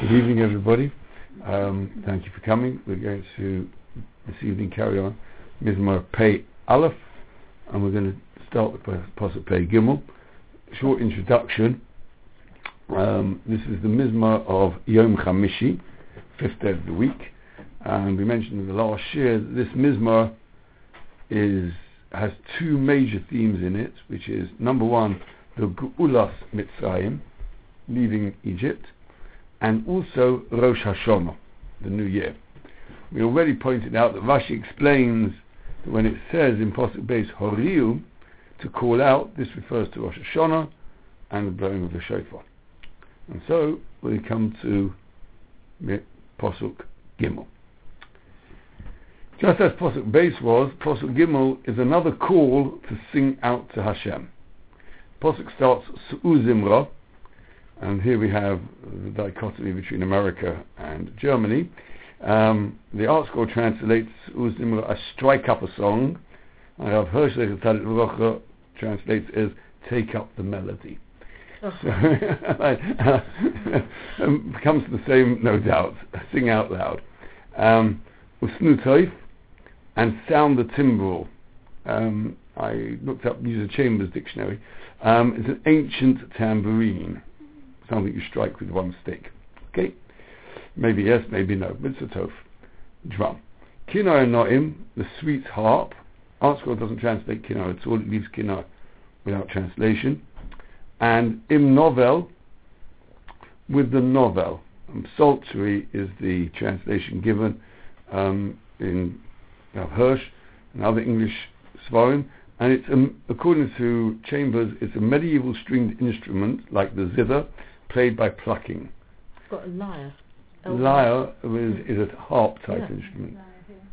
Good evening, everybody. Um, thank you for coming. We're going to this evening carry on Mizmor Pei Aleph, and we're going to start with Pasuk Pei Gimel. Short introduction. Um, this is the Mizmor of Yom Chamishi, fifth day of the week, and we mentioned in the last year that this Mizmor is has two major themes in it, which is number one, the Geulas Mitzrayim, leaving Egypt, and also Rosh Hashanah, the new year. We already pointed out that Rashi explains that when it says in Pasuk Beis Horiu to call out, this refers to Rosh Hashanah and the blowing of the shofar. And so we come to Pasuk Gimel. Just as Pasuk Beis was, Pasuk Gimel is another call to sing out to Hashem. Pasuk starts Su'u Zimra, and here we have the dichotomy between America and Germany. Um, the ArtScroll translates Uzimra as strike up a song. I have Hirsch translates as take up the melody. Oh. So, um, comes to the same, no doubt. Sing out loud. Um, and sound the timbrel. Um, I looked up User Chambers dictionary. Um, it's an ancient tambourine something you strike with one stick. Okay? Maybe yes, maybe no. Mitzvotov. Drum. Kinar Noim, the sweet harp. ArtScroll doesn't translate kinar at all, it leaves kinar without translation. And im novel, with the novel. Um, psaltery is the translation given um, in Hirsch and other English svarim. And it's, um, according to Chambers, it's a medieval stringed instrument like the zither, played by plucking. It's got a lyre. Lyre is, is a harp type yeah. instrument.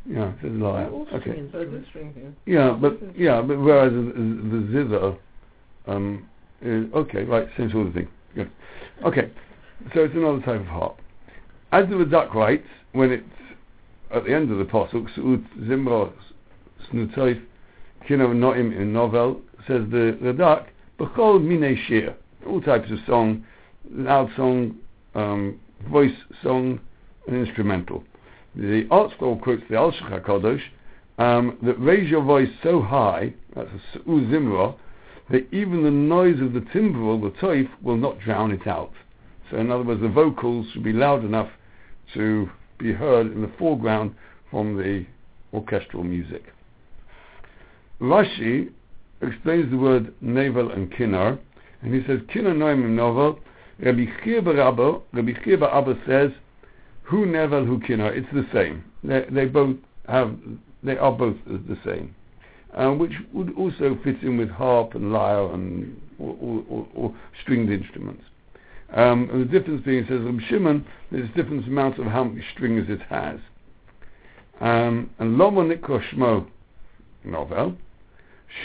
Yeah, it's a lyre. okay. Yeah, but yeah, but whereas the, the zither, um, is, okay, right, same sort of thing. Good. Okay, so it's another type of harp. As the Radak writes, when it's at the end of the pasuk, Su'ut Zimra Snutoif Kino Noim in novel, says the Radak, B'chol Mine Shir, all types of song loud song, um, voice song, and instrumental. The ArtScroll quotes the Al Kodesh um, that raise your voice so high, that's a Su'u Zimra, that even the noise of the timbrel, the toif, will not drown it out. So in other words, the vocals should be loud enough to be heard in the foreground from the orchestral music. Rashi explains the word navel and kinar, and he says kinar noim novel Rabbi Chiya Rabbi Chiya says, who nevel, who kinar, it's the same. They, they both have, they are both the same. Uh, which would also fit in with harp and lyre and or, stringed instruments. Um, the difference being, says Rabbi Shimon, there's a different amounts of how many strings it has. Um, and Lomo Nikro Shmo novel,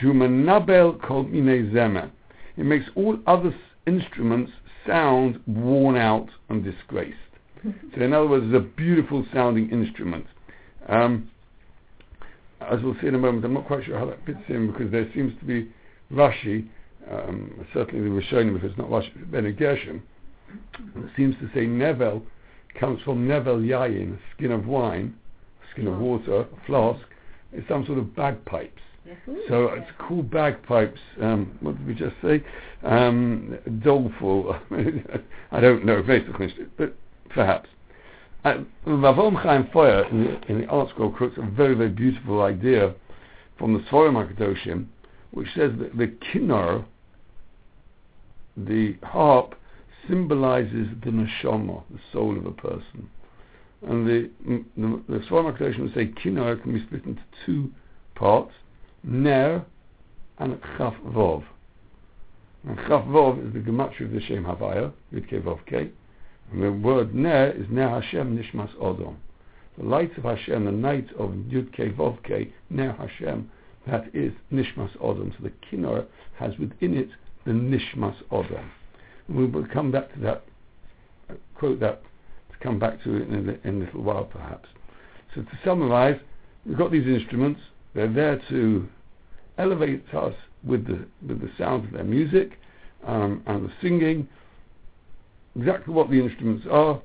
Shumanabel Kol Mine Zemer. It makes all other instruments sound worn out and disgraced. so in other words, it's a beautiful sounding instrument. Um, as we'll see in a moment, I'm not quite sure how that fits in because there seems to be Rashi, um, certainly the Rishonim, if it's not Rashi, Ben Gershom, it seems to say Nevel comes from Nevel Yayin, a skin of wine, a skin of water, a flask, it's some sort of bagpipes. So it's cool bagpipes. Um, what did we just say? Um, doleful. I don't know, basically, but perhaps. Vavom uh, Chaim Feuer in the, in the ArtScroll quotes a very, very beautiful idea from the Sforim HaKadoshim, which says that the kinnor, the harp, symbolizes the neshama, the soul of a person. And the, the, the Sforim HaKadoshim would say kinnor can be split into two parts. Ner and Chaf Vov. And Chaf Vov is the gematria of the Shem Havaya, Yud Ke Vov Ke. And the word Ner is Ner Hashem Nishmas Odom. The light of Hashem, the night of Yud Ke Vov Ke, Ner Hashem, that is Nishmas Odom. So the Kinnor has within it the Nishmas Odom. We will come back to that, quote that, to come back to it in a, in a little while perhaps. So to summarize, we've got these instruments, they're there to elevate us with the with the sound of their music um, and the singing. Exactly what the instruments are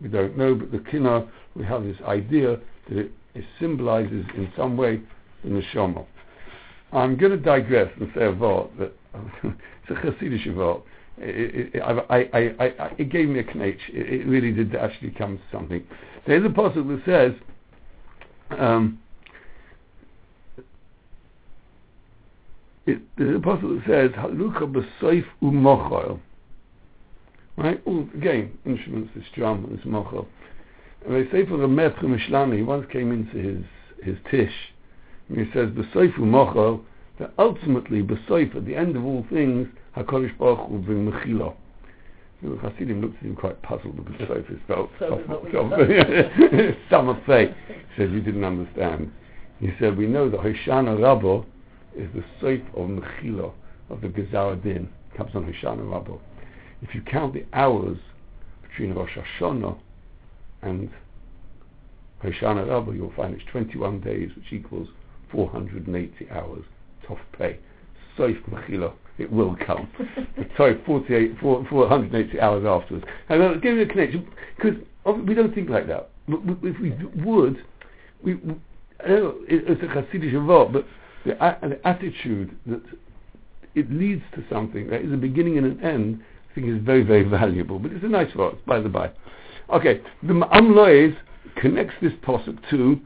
We don't know, but the Kinnah, we have this idea that it, it symbolizes in some way the Neshama. I'm going to digress and say a vort that it's a Hasidic vort. It, it, I, I, I, it, gave me a knetch. It, it, really did actually come to something. There's a passage that says, um, it, there's a passage that says, Haluka b'soif u'mochel. Right? Again, instruments, this drum, this mochel. And they say for the Metre Mishlami, he once came into his, his tish, and he says, b'soif u'mochel, that ultimately, b'soif, at the end of all things, HaKadosh Baruch will bring Mechila. The Hasidim looked at him quite puzzled because Sof is spelled Some say. He says, you didn't understand. He said, we know that Hoshana Rabbo is the Sof of Mechila, of the Gezar Din. comes on Hoshana Rabbo. If you count the hours between Rosh Hashanah and Hoshana Rabbo, you'll find it's 21 days, which equals 480 hours. Tough pay. Sof Mechila it will come. Sorry, 48, 480 hours afterwards. And I'll give you a connection, because we don't think like that. If we would, we, I don't know it's a Hasidic involved, but the, the, attitude that it leads to something, that is a beginning and an end, I think is very, very valuable. But it's a nice verse, by the by. Okay, the Ma'am connects this posuk to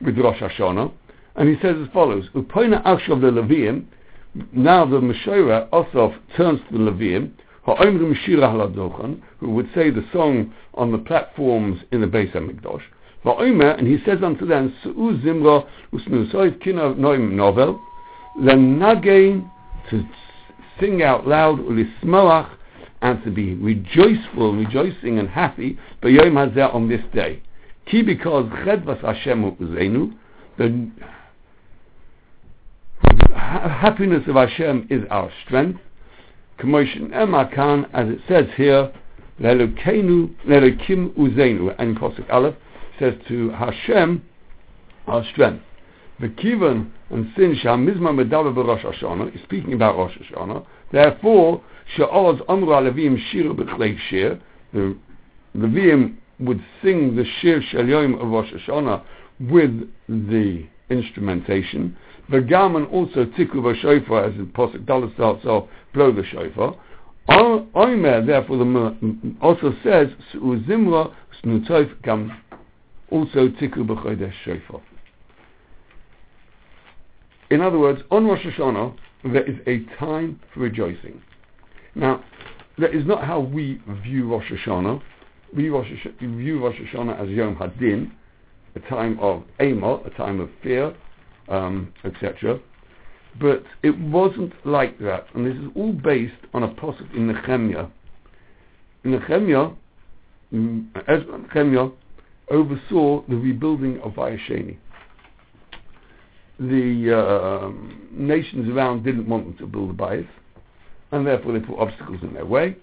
with Rosh Hashanah, and he says as follows, Upoina Akshav the Leviim, now the Meshora Osov turns to the Levium, who would say the song on the platforms in the Beis Hamikdash. And he says unto them, Su'u Zimra Noim Novel, to sing out loud, Ulismoach, and to be rejoiceful, rejoicing and happy, B'yom Hazeh on this day. Ki because Chedvas Hashem Uzenu, the happiness of Hashem is our strength. Commotion emakan, as it says here, lelokim uzenu, and Pasuk Aleph says to Hashem, our strength. The Kivan and since Shamizma Medava Rosh Hashanah is speaking about Rosh Hashanah. Therefore, Sha'oz Amra Levim Shir B'Chlei Shir, the Levim would sing the Shir Shel Yom of Rosh Hashanah with the instrumentation. The V'gaman also tiku shofar as the Posuk Dalet starts off, blow the shofar. Omer, therefore, the also says, Zimra snutoif gam, also tiku b'chodesh shofar. In other words, on Rosh Hashanah, there is a time for rejoicing. Now, that is not how we view Rosh Hashanah. We, Rosh Hashanah, view Rosh Hashanah as Yom Hadin, a time of Amor, a time of fear, um, etc. But it wasn't like that, and this is all based on a posuk in Nehemiah. Nehemiah, mm, Nehemiah oversaw the rebuilding of Vayasheni. The uh, nations around didn't want them to build a bayis, and therefore they put obstacles in their way.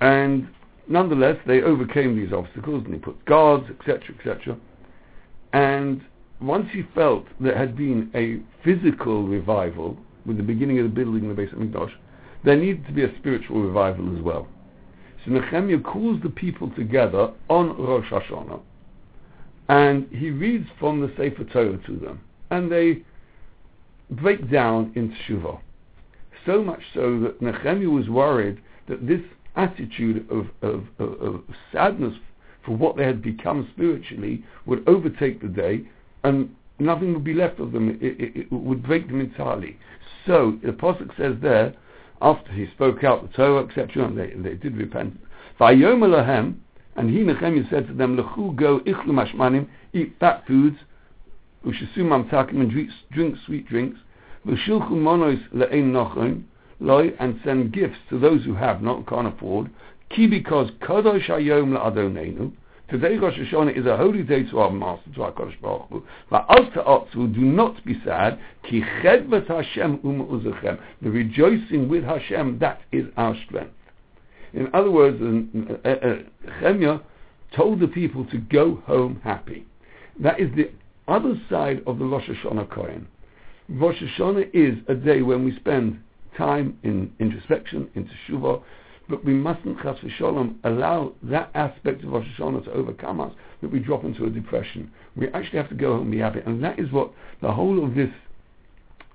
And nonetheless, they overcame these obstacles, and they put guards, etc., etc. And once he felt there had been a physical revival with the beginning of the building of the Beis Hamikdash, there needed to be a spiritual revival as well. So Nehemiah calls the people together on Rosh Hashanah, and he reads from the Sefer Torah to them, and they break down into Shuvah. So much so that Nehemiah was worried that this attitude of, of, of, of sadness for what they had become spiritually would overtake the day and nothing would be left of them. It, it, it would break them entirely. So the Apostle says there, after he spoke out the Torah, etc., and they, they did repent. And he Nehemiah said to them, Lechu go ichlu mashmanim, eat fat foods, ushesum amtakim, and drink, drink sweet drinks, v'shilchu monos le'ein nochon, loy, and send gifts to those who have not, can't afford, ki because hayom Today Rosh Hashanah is a holy day to our Master, to our Kodesh Baruch Hu. Va'al do not be sad, ki chedvet Hashem um The rejoicing with Hashem, that is our strength. In other words, uh, uh, uh, Chemya told the people to go home happy. That is the other side of the Rosh Hashanah Kohen. Rosh Hashanah is a day when we spend time in introspection, in Shuvah, but we mustn't, chas v'sholom, allow that aspect of Rosh Hashanah to overcome us, that we drop into a depression. We actually have to go home and be happy, and that is what the whole of this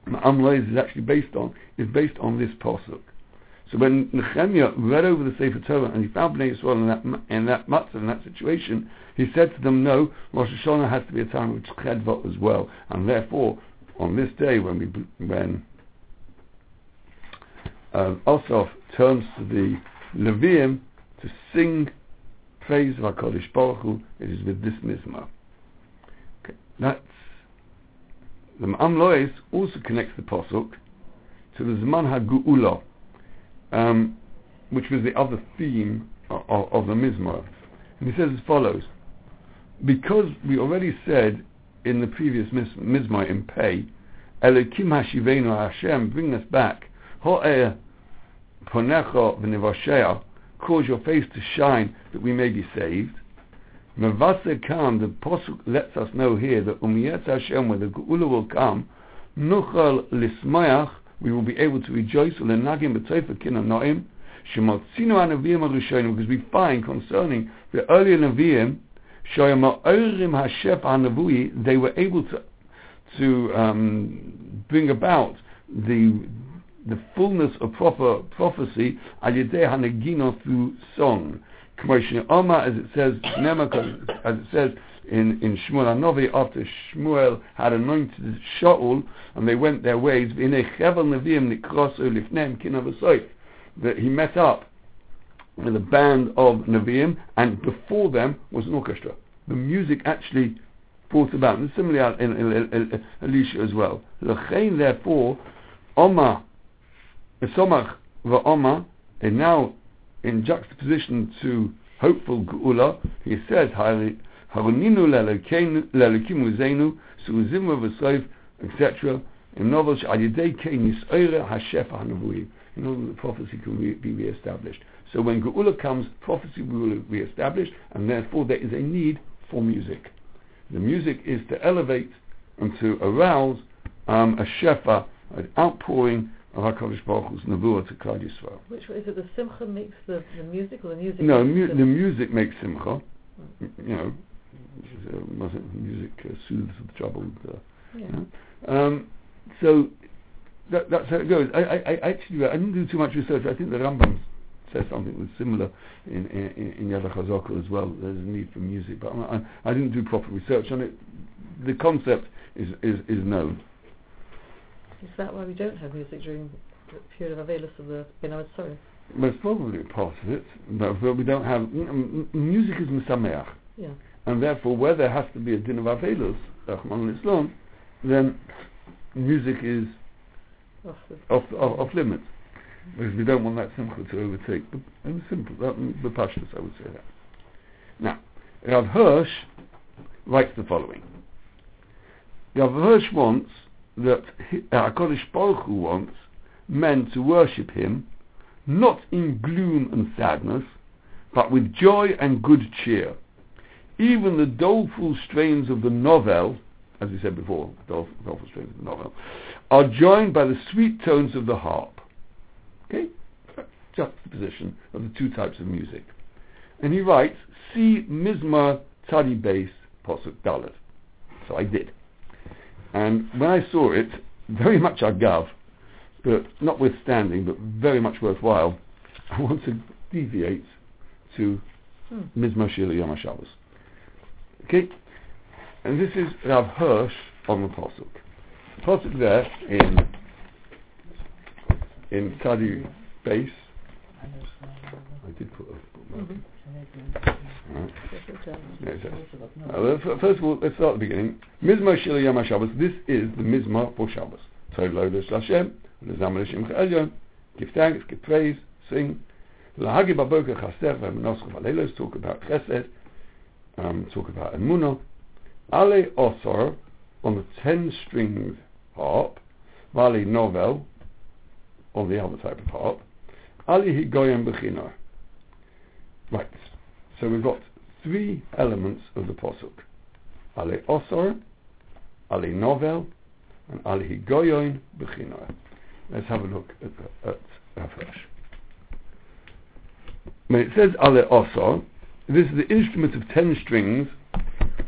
Ma'am is actually based on, is based on this pasuk. So when Nehemiah read over the Sefer Torah and he found Bnei Yisrael in that in that matzav, in that situation, he said to them, "No, Rosh Hashanah has to be a time of chedva as well, and therefore, on this day when we when uh, Osoph turns to the Levium to sing praise of HaKadosh Baruch Hu, it is with this mizmah. Okay, that's the Ma'am Lois also connects the pasuk to the Zman HaGeula, um, which was the other theme of, of, of the Mizmor. And he says as follows, because we already said in the previous Mizmor in Pei, Elokim Hashivenu Hashem, bring us back, V'nivashea, cause your face to shine that we may be saved. Mevase Kam, the Pasuk lets us know here that Umiyetz Hashem, when the Geula will come, Nuchal Lismayach, we will be able to rejoice Ulenagim B'Teifa Kinam Noim, Shemotzinu Anavim Arishonim, because we find concerning the earlier Nevi'im, Shoyama Orim Hashef Hanavui, they were able to to um, bring about the the fullness of proper prophecy al yedei hanegino through song. Oma, as it says, as it says in, in Shmuel Anovi, after Shmuel had anointed Shaul, and they went their ways, that he met up with a band of Nevi'im, and before them was an orchestra. The music actually brought about, and similarly in, Elisha as well. Therefore, Oma Esomach va'oma, and now in juxtaposition to hopeful Geula, he says, Haruninu lelekimu zenu, su'uzimu v'soif, etc. In novels, Adidei kein yis'oire ha'shefa ha'navui. In order that prophecy can re- be re-established. So when Geula comes, prophecy will be re-established, and therefore there is a need for music. The music is to elevate and to arouse um, a shefa, an outpouring of HaKadosh Baruch Hu's Nevuah to Klal Yisrael. Which is it? The Simcha makes the, the music, or the music? No, mu- the, the music makes Simcha. Mm. You know, uh, music uh, soothes the troubled. Uh, yeah. you know? um, so that, that's how it goes. I, I, I actually I didn't do too much research. I think the Rambam says something that's similar in in, in Yad HaChazaka as well. There's a need for music, but I, I didn't do proper research on it. The concept is is, is known. Is that why we don't have music during the period of Avelus of the Benawad Sorry? Well, it's probably part of it, but, we don't have m- m- music is misameach, Yeah. and therefore where there has to be a din of avelus, Rahman Islam, then music is Off off, off, off limits because we don't want that simcha to overtake the, and simple that, the pashtus. I would say that. Now, Rav Hirsch writes the following. Rav Hirsch wants that uh, HaKadosh Baruch Hu wants men to worship Him not in gloom and sadness, but with joy and good cheer. Even the doleful strains of the novel, as we said before, doleful, doleful strains of the novel, are joined by the sweet tones of the harp. Okay? Juxtaposition of the two types of music. And he writes, see Mizmar Tzadi Beis Posuk Dalet. So I did. And when I saw it, very much agav, but notwithstanding, but very much worthwhile, I want to deviate to Hmm. Mizmar Shir Yom HaShabbos. Okay? And this is Rav Hirsch on the Pasuk. Pasuk there in in Tzadi Beis. I did put a. Right. Does. Yeah. Uh, first of all, let's start at the beginning. Mizmar Shir Yom HaShabbos. This is the Mizmar for Shabbos. Tov Lashem, Lezam L'Shem Elyon. Give thanks, give praise, sing. Lahagi Chaser V'Menoscha V'Leilos. Talk about Chesed. Um, talk about Emunah. Ale Osor on the ten stringed harp. Vale Novel on the other type of harp. Ali. Right. So we've got three elements of the posuk: Ale Osor, Ale Novel, and Ale Higoyon Bechina. Let's have a look at, at Rav Hirsch. when it says Ale Osor, this is the instrument of ten strings,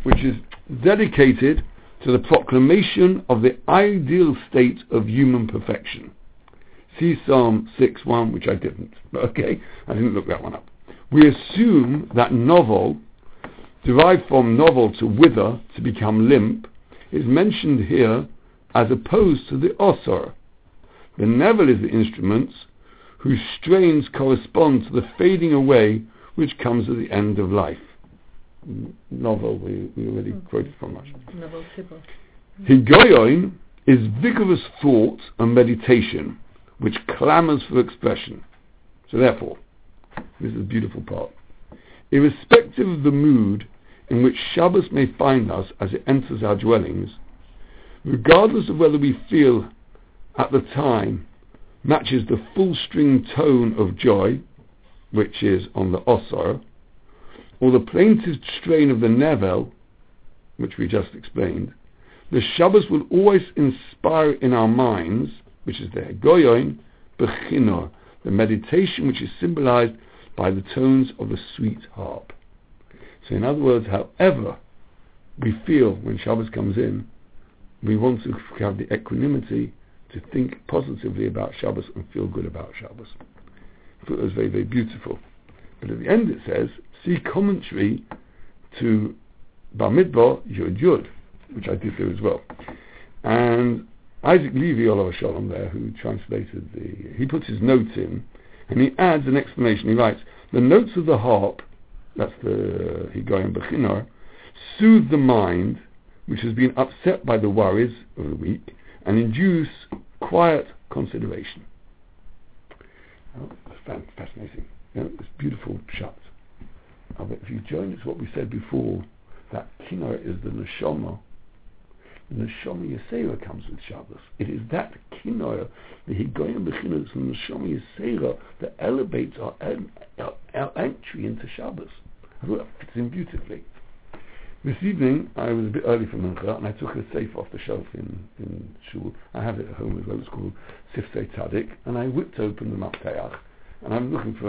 which is dedicated to the proclamation of the ideal state of human perfection. See Psalm 6.1, which I didn't. Okay, I didn't look that one up. We assume that novel, derived from novel to wither, to become limp, is mentioned here as opposed to the osor. The nevel is the instrument whose strains correspond to the fading away which comes at the end of life. Novel, we, we already Mm. quoted from much. Novel. Higoyon is vigorous thought and meditation, which clamours for expression. So therefore, this is the beautiful part. Irrespective of the mood in which Shabbos may find us as it enters our dwellings, regardless of whether we feel at the time matches the full string tone of joy, which is on the osar, or the plaintive strain of the nevel, which we just explained, the Shabbos will always inspire in our minds, which is the Hegoyon, Bechinor, the meditation which is symbolized by the tones of the sweet harp. So in other words, however we feel when Shabbos comes in, we want to have the equanimity to think positively about Shabbos and feel good about Shabbos. I thought it was very, very beautiful. But at the end it says, see commentary to Bamidbar Yod Yod, which I did there as well. And Isaac Levy, Olav Shalom there, who translated the, he puts his notes in, and he adds an explanation. He writes, the notes of the harp, that's the Higoyim Bechinor, soothe the mind, which has been upset by the worries of the week, and induce quiet consideration. Oh, that's fascinating. Know, this beautiful shot. If you join it to what we said before, that kinnor is the neshama. The neshama yesera comes with Shabbos. It is that kinnor, the higoyim bechinas, and the neshama yesera that elevates our, our, our entry into Shabbos. I thought that fits in beautifully. This evening, I was a bit early for Mincha, and I took a safe off the shelf in, in Shul. I have it at home as well. It's called Sifsei Tzadik, and I whipped open the Mafteach, and I'm looking for